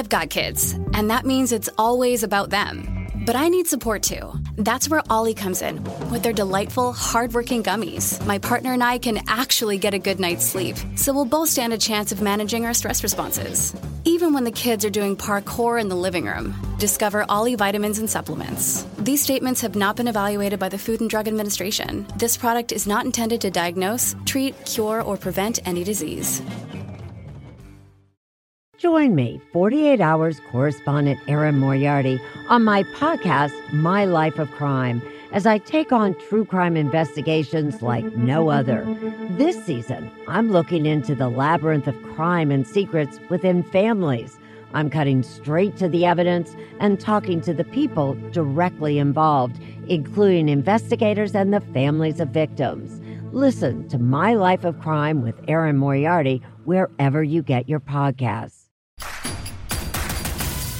I've got kids, and that means it's always about them. But I need support too. That's where Ollie comes in. With their delightful, hardworking gummies, my partner and I can actually get a good night's sleep, so we'll both stand a chance of managing our stress responses. Even when the kids are doing parkour in the living room, discover Ollie vitamins and supplements. These statements have not been evaluated by the Food and Drug Administration. This product is not intended to diagnose, treat, cure, or prevent any disease. Join me, 48 Hours correspondent Erin Moriarty, on my podcast, My Life of Crime, as I take on true crime investigations like no other. This season, I'm looking into the labyrinth of crime and secrets within families. I'm cutting straight to the evidence and talking to the people directly involved, including investigators and the families of victims. Listen to My Life of Crime with Erin Moriarty wherever you get your podcasts.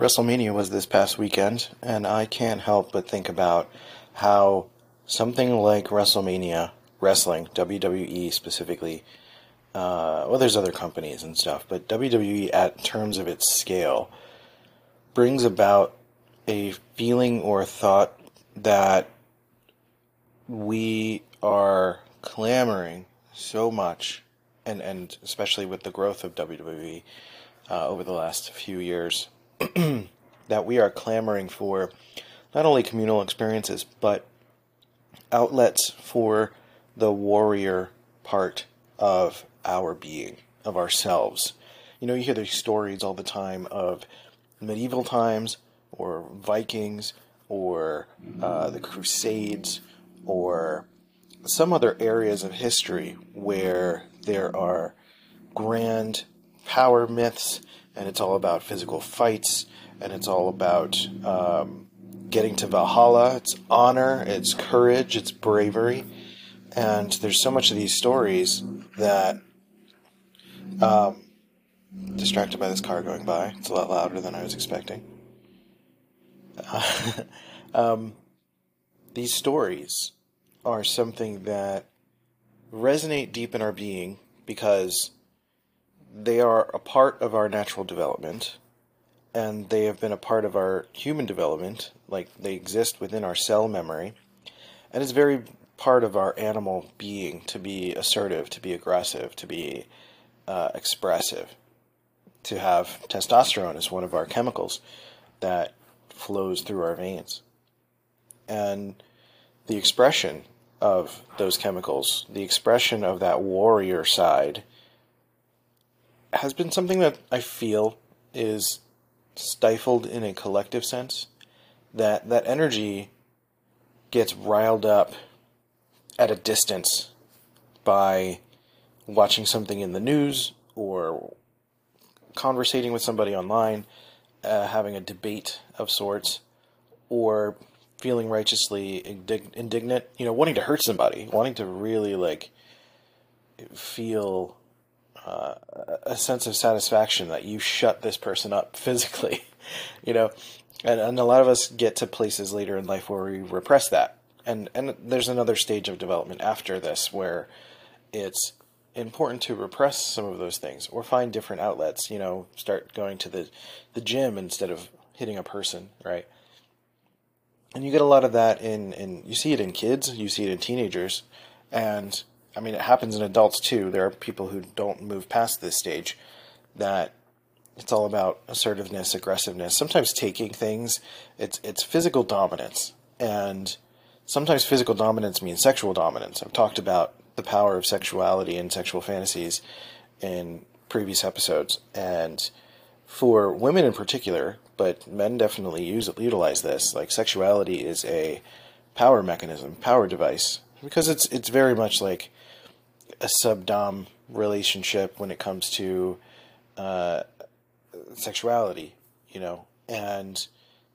WrestleMania was this past weekend, and I can't help but think about how something like WrestleMania, wrestling, WWE specifically, uh, well, there's other companies and stuff, but WWE, at terms of its scale, brings about a feeling or thought that we are clamoring so much, and, and especially with the growth of WWE uh, over the last few years, that we are clamoring for not only communal experiences, but outlets for the warrior part of our being, of ourselves. You know, you hear these stories all the time of medieval times, or Vikings, or uh, the Crusades, or some other areas of history where there are grand power myths and it's all about physical fights, and it's all about um, getting to Valhalla. It's honor, it's courage, it's bravery, and there's so much of these stories that. Um, distracted by this car going by. It's a lot louder than I was expecting. um, these stories are something that resonate deep in our being because they are a part of our natural development and they have been a part of our human development like they exist within our cell memory and it's very part of our animal being to be assertive to be aggressive to be uh, expressive. To have testosterone as one of our chemicals that flows through our veins. And the expression of those chemicals the expression of that warrior side has been something that I feel is stifled in a collective sense. That that energy gets riled up at a distance by watching something in the news or conversating with somebody online, uh, having a debate of sorts, or feeling righteously indig- indignant, you know, wanting to hurt somebody, wanting to really like feel uh, a sense of satisfaction that you shut this person up physically, you know, and, and a lot of us get to places later in life where we repress that, and and there's another stage of development after this where it's important to repress some of those things or find different outlets. You know, start going to the the gym instead of hitting a person, right? And you get a lot of that in in you see it in kids, you see it in teenagers, and I mean, it happens in adults too. There are people who don't move past this stage that it's all about assertiveness, aggressiveness, sometimes taking things. It's it's physical dominance. And sometimes physical dominance means sexual dominance. I've talked about the power of sexuality and sexual fantasies in previous episodes. And for women in particular, but men definitely use utilize this. Like sexuality is a power mechanism, power device, because it's it's very much like a sub dom relationship when it comes to uh, sexuality. you know, and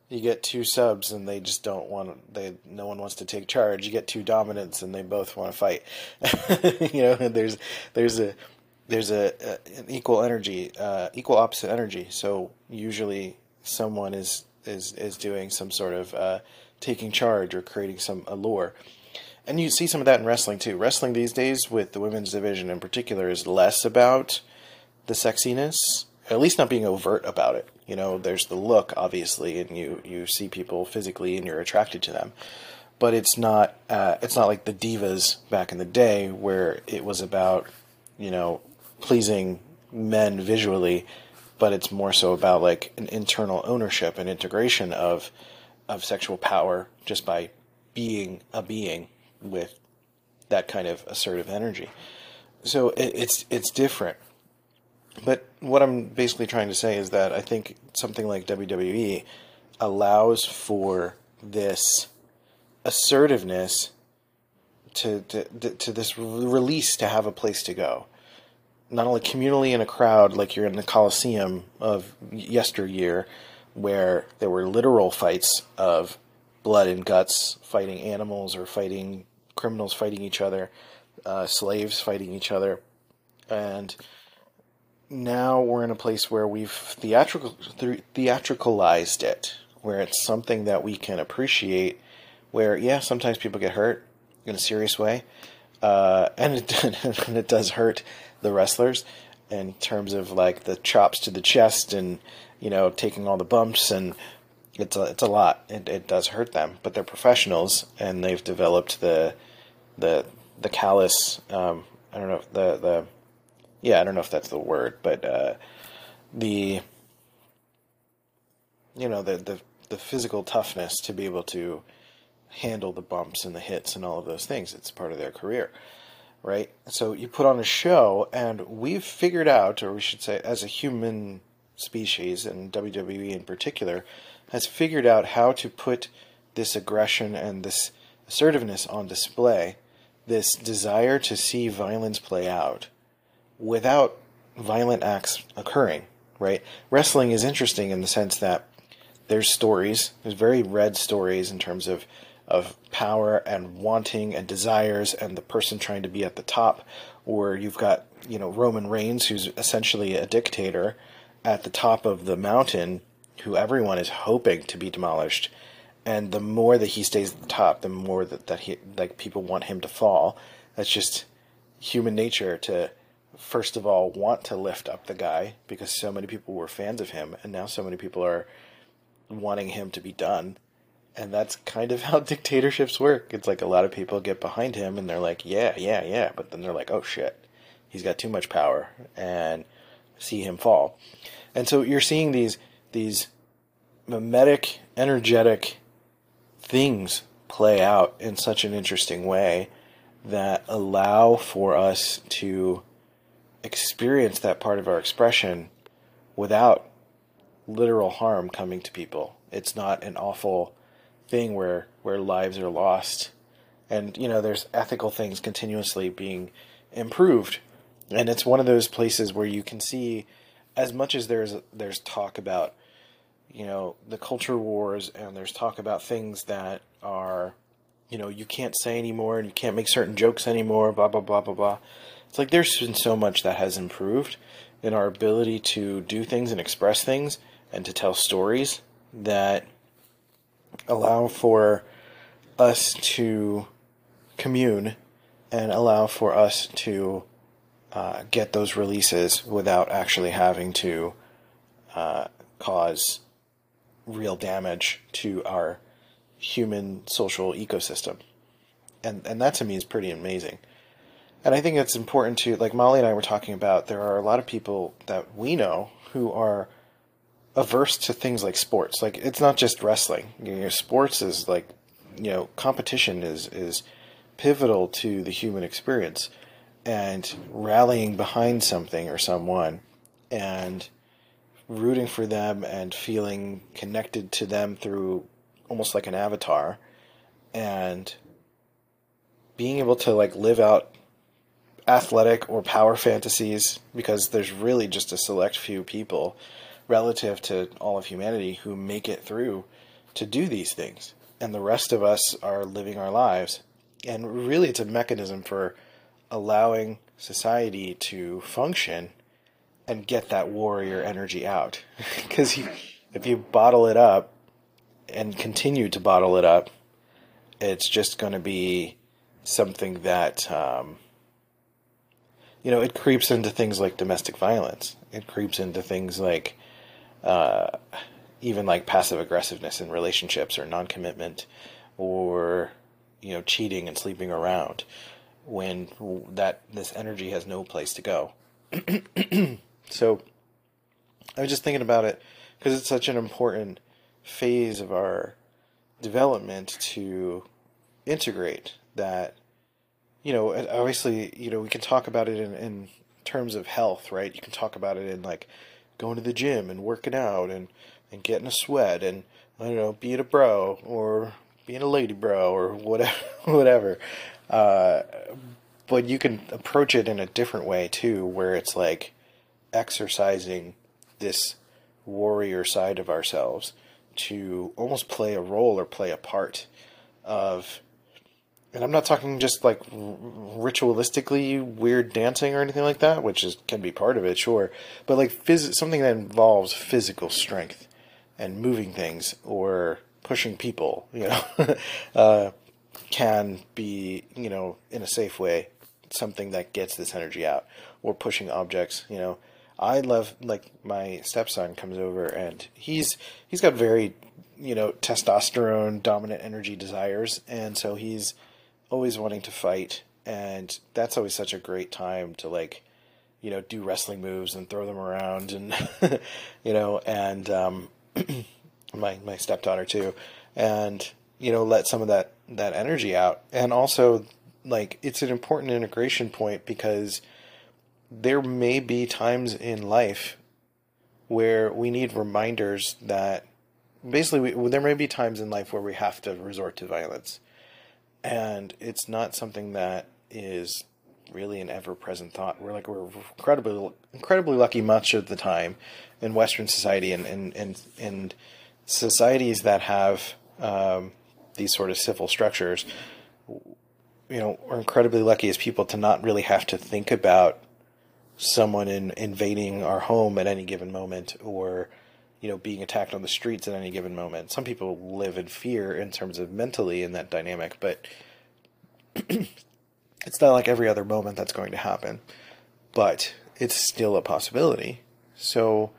you get two subs and they just don't want they no one wants to take charge. You get two dominants and they both want to fight. you know, there's there's a there's a, a an equal energy, uh, equal opposite energy. So usually someone is is is doing some sort of uh, taking charge or creating some allure. And you see some of that in wrestling too. Wrestling these days, with the women's division in particular, is less about the sexiness, at least not being overt about it. You know, there's the look, obviously, and you you see people physically and you're attracted to them. But it's not uh, it's not like the divas back in the day where it was about you know pleasing men visually, but it's more so about like an internal ownership and integration of of sexual power just by being a being with that kind of assertive energy. So it, it's it's different. But what I'm basically trying to say is that I think something like WWE allows for this assertiveness to, to, to this release to have a place to go. Not only communally in a crowd like you're in the Coliseum of yesteryear, where there were literal fights of blood and guts, fighting animals or fighting criminals, fighting each other, uh, slaves fighting each other, and now we're in a place where we've theatrical theatricalized it, where it's something that we can appreciate. Where yeah, sometimes people get hurt in a serious way, uh, and it and it does hurt the wrestlers in terms of like the chops to the chest and you know taking all the bumps and it's a it's a lot. It it does hurt them, but they're professionals and they've developed the the the callous. Um, I don't know the the yeah, I don't know if that's the word, but uh, the you know the the the physical toughness to be able to handle the bumps and the hits and all of those things. It's part of their career, right? So you put on a show, and we've figured out, or we should say, as a human species, and WWE in particular, has figured out how to put this aggression and this assertiveness on display, this desire to see violence play out without violent acts occurring, right? Wrestling is interesting in the sense that there's stories, there's very red stories in terms of of power and wanting and desires and the person trying to be at the top or you've got, you know, Roman Reigns who's essentially a dictator at the top of the mountain who everyone is hoping to be demolished. And the more that he stays at the top, the more that, that he like people want him to fall. That's just human nature to first of all want to lift up the guy because so many people were fans of him and now so many people are wanting him to be done. And that's kind of how dictatorships work. It's like a lot of people get behind him and they're like yeah yeah yeah but then they're like oh shit. He's got too much power and see him fall. And so you're seeing these these mimetic energetic things play out in such an interesting way that allow for us to experience that part of our expression without literal harm coming to people. It's not an awful thing where where lives are lost. And you know, there's ethical things continuously being improved. And it's one of those places where you can see as much as there's there's talk about you know, the culture wars and there's talk about things that are you know, you can't say anymore and you can't make certain jokes anymore, blah blah blah blah blah. It's like there's been so much that has improved in our ability to do things and express things and to tell stories that allow for us to commune and allow for us to uh, get those releases without actually having to uh, cause real damage to our human social ecosystem. And, and that to me is pretty amazing. And I think it's important to, like Molly and I were talking about, there are a lot of people that we know who are averse to things like sports. Like it's not just wrestling. You know, sports is like, you know, competition is is pivotal to the human experience, and rallying behind something or someone, and rooting for them and feeling connected to them through almost like an avatar, and being able to like live out athletic or power fantasies because there's really just a select few people relative to all of humanity who make it through to do these things. And the rest of us are living our lives. And really, it's a mechanism for allowing society to function and get that warrior energy out. Because if you bottle it up and continue to bottle it up, it's just going to be something that, um, you know, it creeps into things like domestic violence. It creeps into things like uh, even like passive aggressiveness in relationships or non commitment or, you know, cheating and sleeping around when that this energy has no place to go. so I was just thinking about it because it's such an important phase of our development to integrate that you know obviously you know we can talk about it in, in terms of health right? You can talk about it in like going to the gym and working out and and getting a sweat and i don't know being a bro or being a lady bro or whatever whatever. Uh, but you can approach it in a different way too where it's like exercising this warrior side of ourselves to almost play a role or play a part of and I'm not talking just like ritualistically weird dancing or anything like that, which is can be part of it, sure, but like phys- something that involves physical strength and moving things or pushing people, you know, uh, can be you know in a safe way something that gets this energy out or pushing objects, you know. I love like my stepson comes over and he's he's got very you know testosterone dominant energy desires. And so he's always wanting to fight. And that's always such a great time to like you know do wrestling moves and throw them around and you know and um, my my stepdaughter too. And you know let some of that that energy out. And also like it's an important integration point because there may be times in life where we need reminders that basically we, there may be times in life where we have to resort to violence. And it's not something that is really an ever-present thought. We're like we're incredibly incredibly lucky much of the time in western society and and and, and societies that have um, these sort of civil structures you know we're incredibly lucky as people to not really have to think about someone in, invading our home at any given moment or you know being attacked on the streets at any given moment. Some people live in fear in terms of mentally in that dynamic but it's not like every other moment that's going to happen but it's still a possibility. So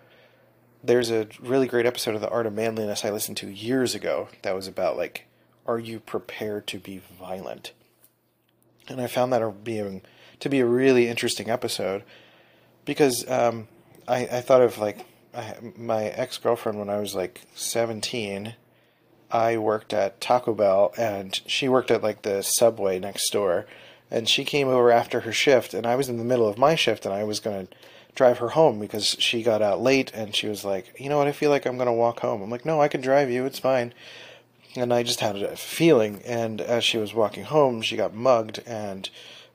there's a really great episode of the art of manliness i listened to years ago that was about like are you prepared to be violent? And i found that being to be a really interesting episode because um, I, I thought of like I, my ex girlfriend when I was like 17. I worked at Taco Bell and she worked at like the subway next door. And she came over after her shift, and I was in the middle of my shift, and I was going to drive her home because she got out late and she was like, You know what? I feel like I'm going to walk home. I'm like, No, I can drive you. It's fine. And I just had a feeling. And as she was walking home, she got mugged and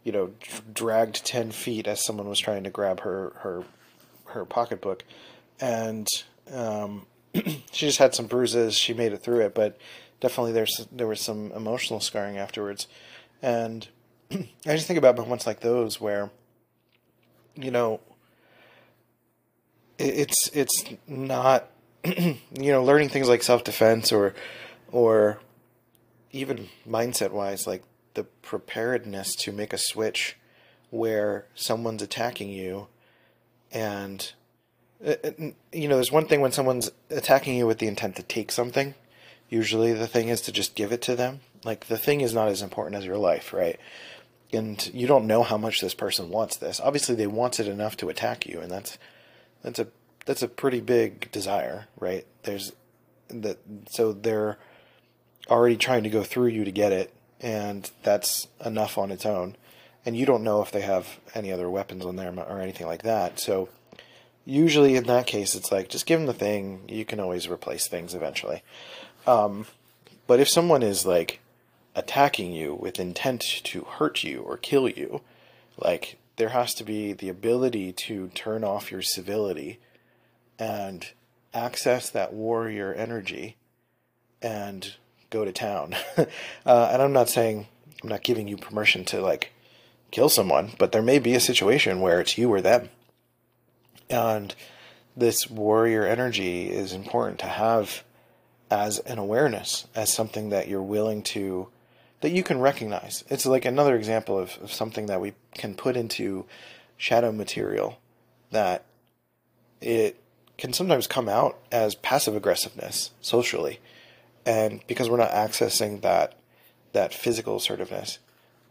you know, dragged ten feet as someone was trying to grab her her her pocketbook, and um, she just had some bruises. She made it through it, but definitely there's there was some emotional scarring afterwards, and I just think about moments like those where, you know, it's it's not, you know, learning things like self defense or or even mindset wise, like the preparedness to make a switch where someone's attacking you and uh, uh, you know there's one thing when someone's attacking you with the intent to take something usually the thing is to just give it to them. Like the thing is not as important as your life right? And you don't know how much this person wants this. Obviously they want it enough to attack you and that's that's a that's a pretty big desire right? There's that so they're already trying to go through you to get it and that's enough on its own. And you don't know if they have any other weapons on there or anything like that. So usually in that case, it's like just give them the thing. You can always replace things eventually. Um, but if someone is like attacking you with intent to hurt you or kill you, like there has to be the ability to turn off your civility and access that warrior energy and go to town. uh, and I'm not saying I'm not giving you permission to like kill someone, but there may be a situation where it's you or them. And this warrior energy is important to have as an awareness, as something that you're willing to, that you can recognize. It's like another example of, of something that we can put into shadow material that it can sometimes come out as passive aggressiveness socially. And because we're not accessing that that physical assertiveness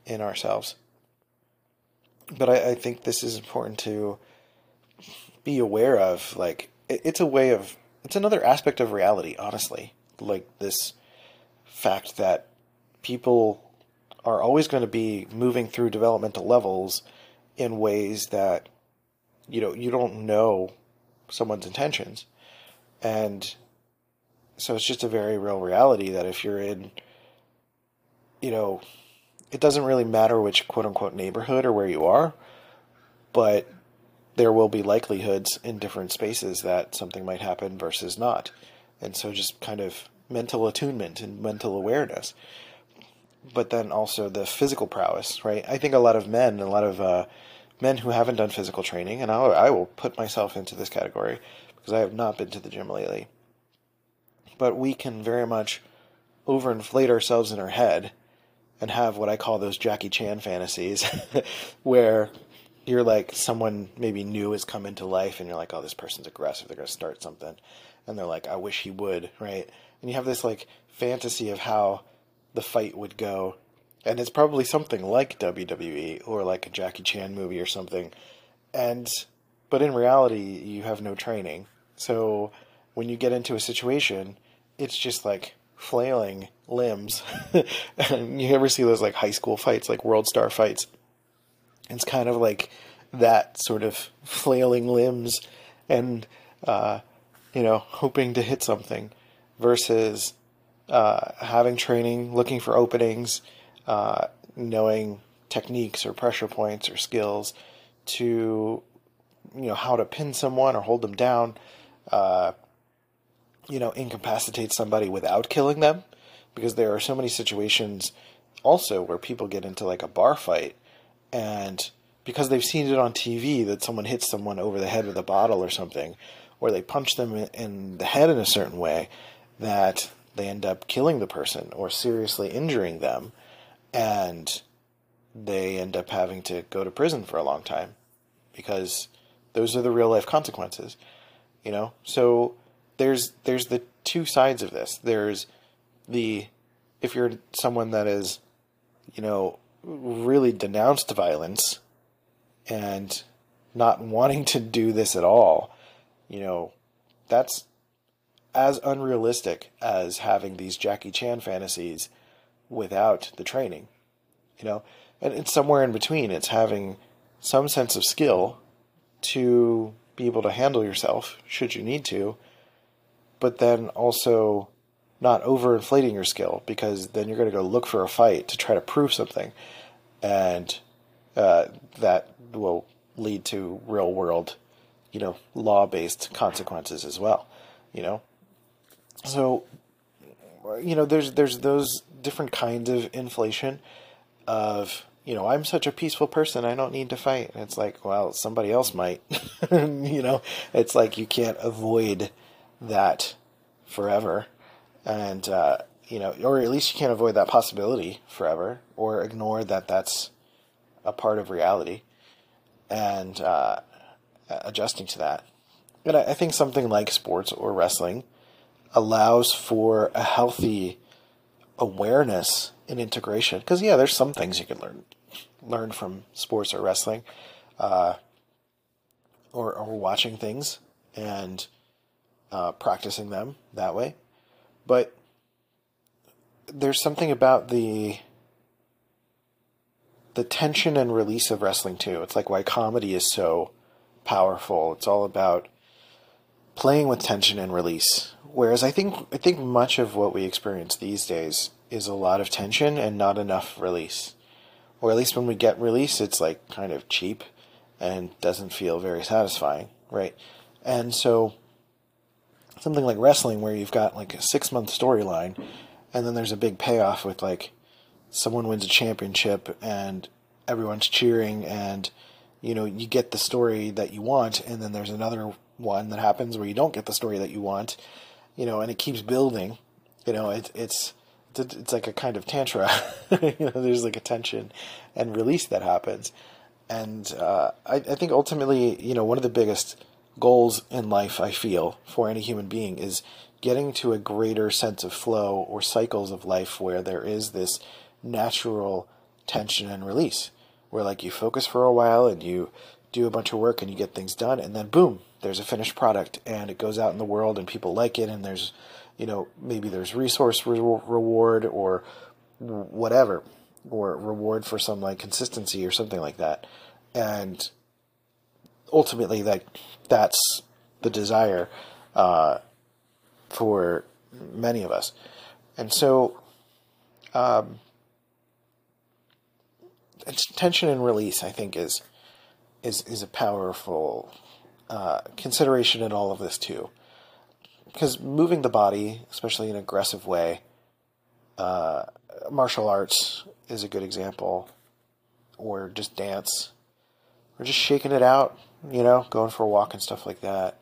in ourselves. But I, I think this is important to be aware of. Like, it, it's a way of, it's another aspect of reality, honestly. Like, this fact that people are always going to be moving through developmental levels in ways that you know you don't know someone's intentions and so it's just a very real reality that if you're in you know it doesn't really matter which quote unquote neighborhood or where you are but there will be likelihoods in different spaces that something might happen versus not and so just kind of mental attunement and mental awareness but then also the physical prowess right i think a lot of men a lot of uh, men who haven't done physical training, and I'll, I will put myself into this category because I have not been to the gym lately. But we can very much overinflate ourselves in our head and have what I call those Jackie Chan fantasies, where you're like someone maybe new has come into life and you're like, oh, this person's aggressive, they're going to start something. And they're like, I wish he would, right? And you have this like fantasy of how the fight would go and it's probably something like WWE or like a Jackie Chan movie or something. And but in reality, you have no training. So when you get into a situation, it's just like flailing limbs. and you ever see those like high school fights, like world star fights? It's kind of like that sort of flailing limbs and uh, you know hoping to hit something versus uh, having training, looking for openings uh, knowing techniques or pressure points or skills to you know how to pin someone or hold them down uh, you know incapacitate somebody without killing them because there are so many situations also where people get into like a bar fight and because they've seen it on TV that someone hits someone over the head with a bottle or something or they punch them in the head in a certain way that they end up killing the person or seriously injuring them and they end up having to go to prison for a long time because those are the real life consequences you know? So there's there's the two sides of this there's the if you're someone that is you know really denounced violence and not wanting to do this at all you know that's as unrealistic as having these Jackie Chan fantasies without the training. You know, and it's somewhere in between. It's having some sense of skill to be able to handle yourself should you need to, but then also not overinflating your skill because then you're going to go look for a fight to try to prove something, and uh, that will lead to real world, you know, law based consequences as well. You know, so you know, there's there's those different kinds of inflation of you know i'm such a peaceful person i don't need to fight and it's like well somebody else might you know it's like you can't avoid that forever. And uh, you know or at least you can't avoid that possibility forever or ignore that that's a part of reality. And uh, adjusting to that. And I, I think something like sports or wrestling allows for a healthy awareness and integration. Because yeah, there's some things you can learn learn from sports or wrestling, uh, or or watching things. And uh, practicing them that way. But there's something about the the tension and release of wrestling too. It's like why comedy is so powerful. It's all about playing with tension and release. Whereas I think I think much of what we experience these days is a lot of tension and not enough release. Or at least when we get release, it's like kind of cheap and doesn't feel very satisfying, right? And so something like wrestling where you've got like a six month storyline and then there's a big payoff with like someone wins a championship and everyone's cheering and you know you get the story that you want and then there's another one that happens where you don't get the story that you want you know and it keeps building. You know it, it's it's like a kind of tantra. You know there's like a tension and release that happens. And uh, I, I think ultimately you know one of the biggest goals in life i feel for any human being is getting to a greater sense of flow or cycles of life where there is this natural tension and release. Where like you focus for a while and you do a bunch of work and you get things done and then boom there's a finished product and it goes out in the world and people like it and there's you know maybe there's resource re- reward or whatever or reward for some like consistency or something like that. And ultimately like that's the desire uh, for many of us and so um, tension and release, I think, is is is a powerful uh, consideration in all of this too. Because moving the body, especially in an aggressive way, uh, martial arts is a good example, or just dance, or just shaking it out, you know, going for a walk and stuff like that.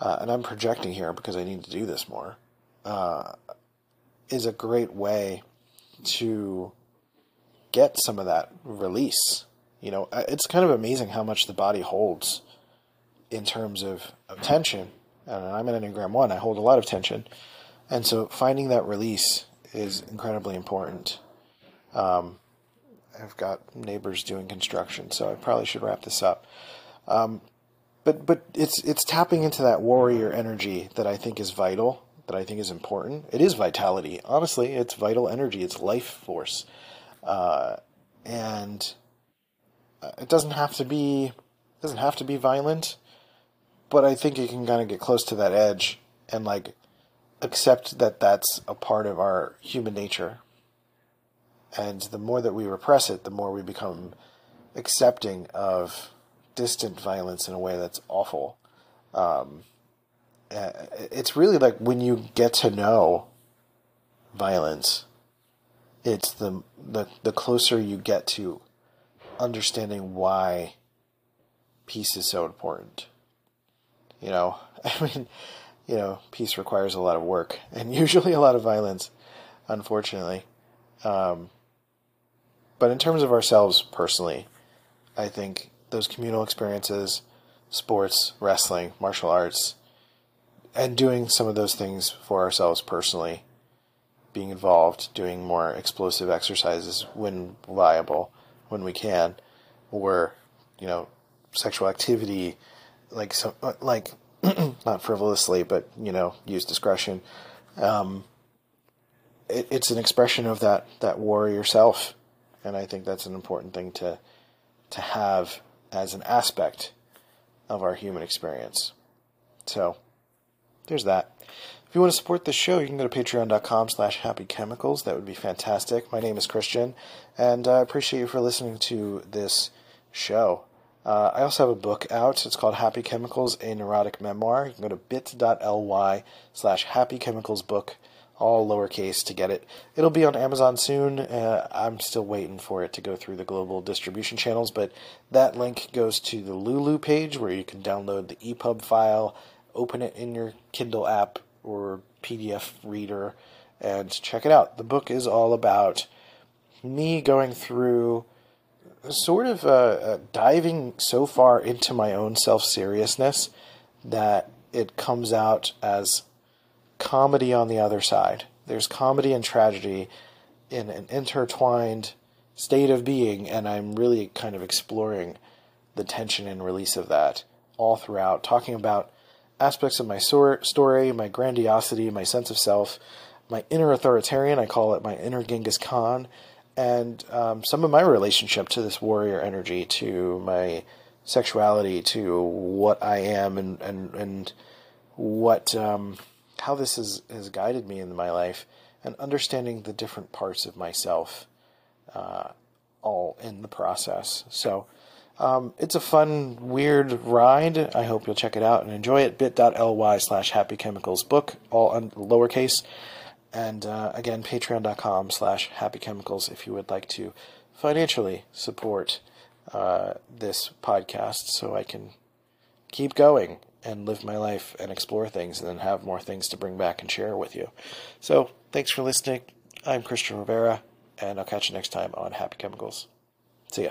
Uh, and I'm projecting here because I need to do this more. Uh, is a great way to get some of that release. You know, it's kind of amazing how much the body holds in terms of, of tension. And I'm an Enneagram 1, I hold a lot of tension. And so finding that release is incredibly important. Um, I've got neighbors doing construction, so I probably should wrap this up. Um, but but it's it's tapping into that warrior energy that I think is vital, that I think is important. It is vitality. Honestly, it's vital energy. It's life force. Uh, and uh, it doesn't have to be doesn't have to be violent, but I think you can kind of get close to that edge and like accept that that's a part of our human nature. And the more that we repress it, the more we become accepting of distant violence in a way that's awful. Um, uh, it's really like when you get to know violence it's the, the the closer you get to understanding why peace is so important. You know, I mean, you know, peace requires a lot of work and usually a lot of violence, unfortunately. Um, but in terms of ourselves personally, I think those communal experiences, sports, wrestling, martial arts, and doing some of those things for ourselves personally being involved, doing more explosive exercises when viable, when we can, or you know, sexual activity, like some like not frivolously, but you know, use discretion. Um, it, it's an expression of that that warrior self, and I think that's an important thing to to have as an aspect of our human experience. So, there's that. If you want to support this show, you can go to patreon.com slash happychemicals. That would be fantastic. My name is Christian, and I appreciate you for listening to this show. Uh, I also have a book out. It's called Happy Chemicals, a Neurotic Memoir. You can go to bit.ly slash happychemicalsbook, all lowercase, to get it. It'll be on Amazon soon. Uh, I'm still waiting for it to go through the global distribution channels, but that link goes to the Lulu page where you can download the EPUB file, open it in your Kindle app, or PDF reader and check it out. The book is all about me going through sort of uh, diving so far into my own self seriousness that it comes out as comedy on the other side. There's comedy and tragedy in an intertwined state of being, and I'm really kind of exploring the tension and release of that all throughout, talking about aspects of my story, my grandiosity, my sense of self, my inner authoritarian, I call it my inner Genghis Khan, and um, some of my relationship to this warrior energy, to my sexuality, to what I am, and and and what um, how this has has guided me in my life, and understanding the different parts of myself, uh, all in the process. So. Um, it's a fun, weird ride. I hope you'll check it out and enjoy it. bit.ly slash happy chemicals book, all on lowercase. And uh, again, patreon.com slash happy chemicals if you would like to financially support uh, this podcast so I can keep going and live my life and explore things and then have more things to bring back and share with you. So, thanks for listening. I'm Christian Rivera, and I'll catch you next time on Happy Chemicals. See ya.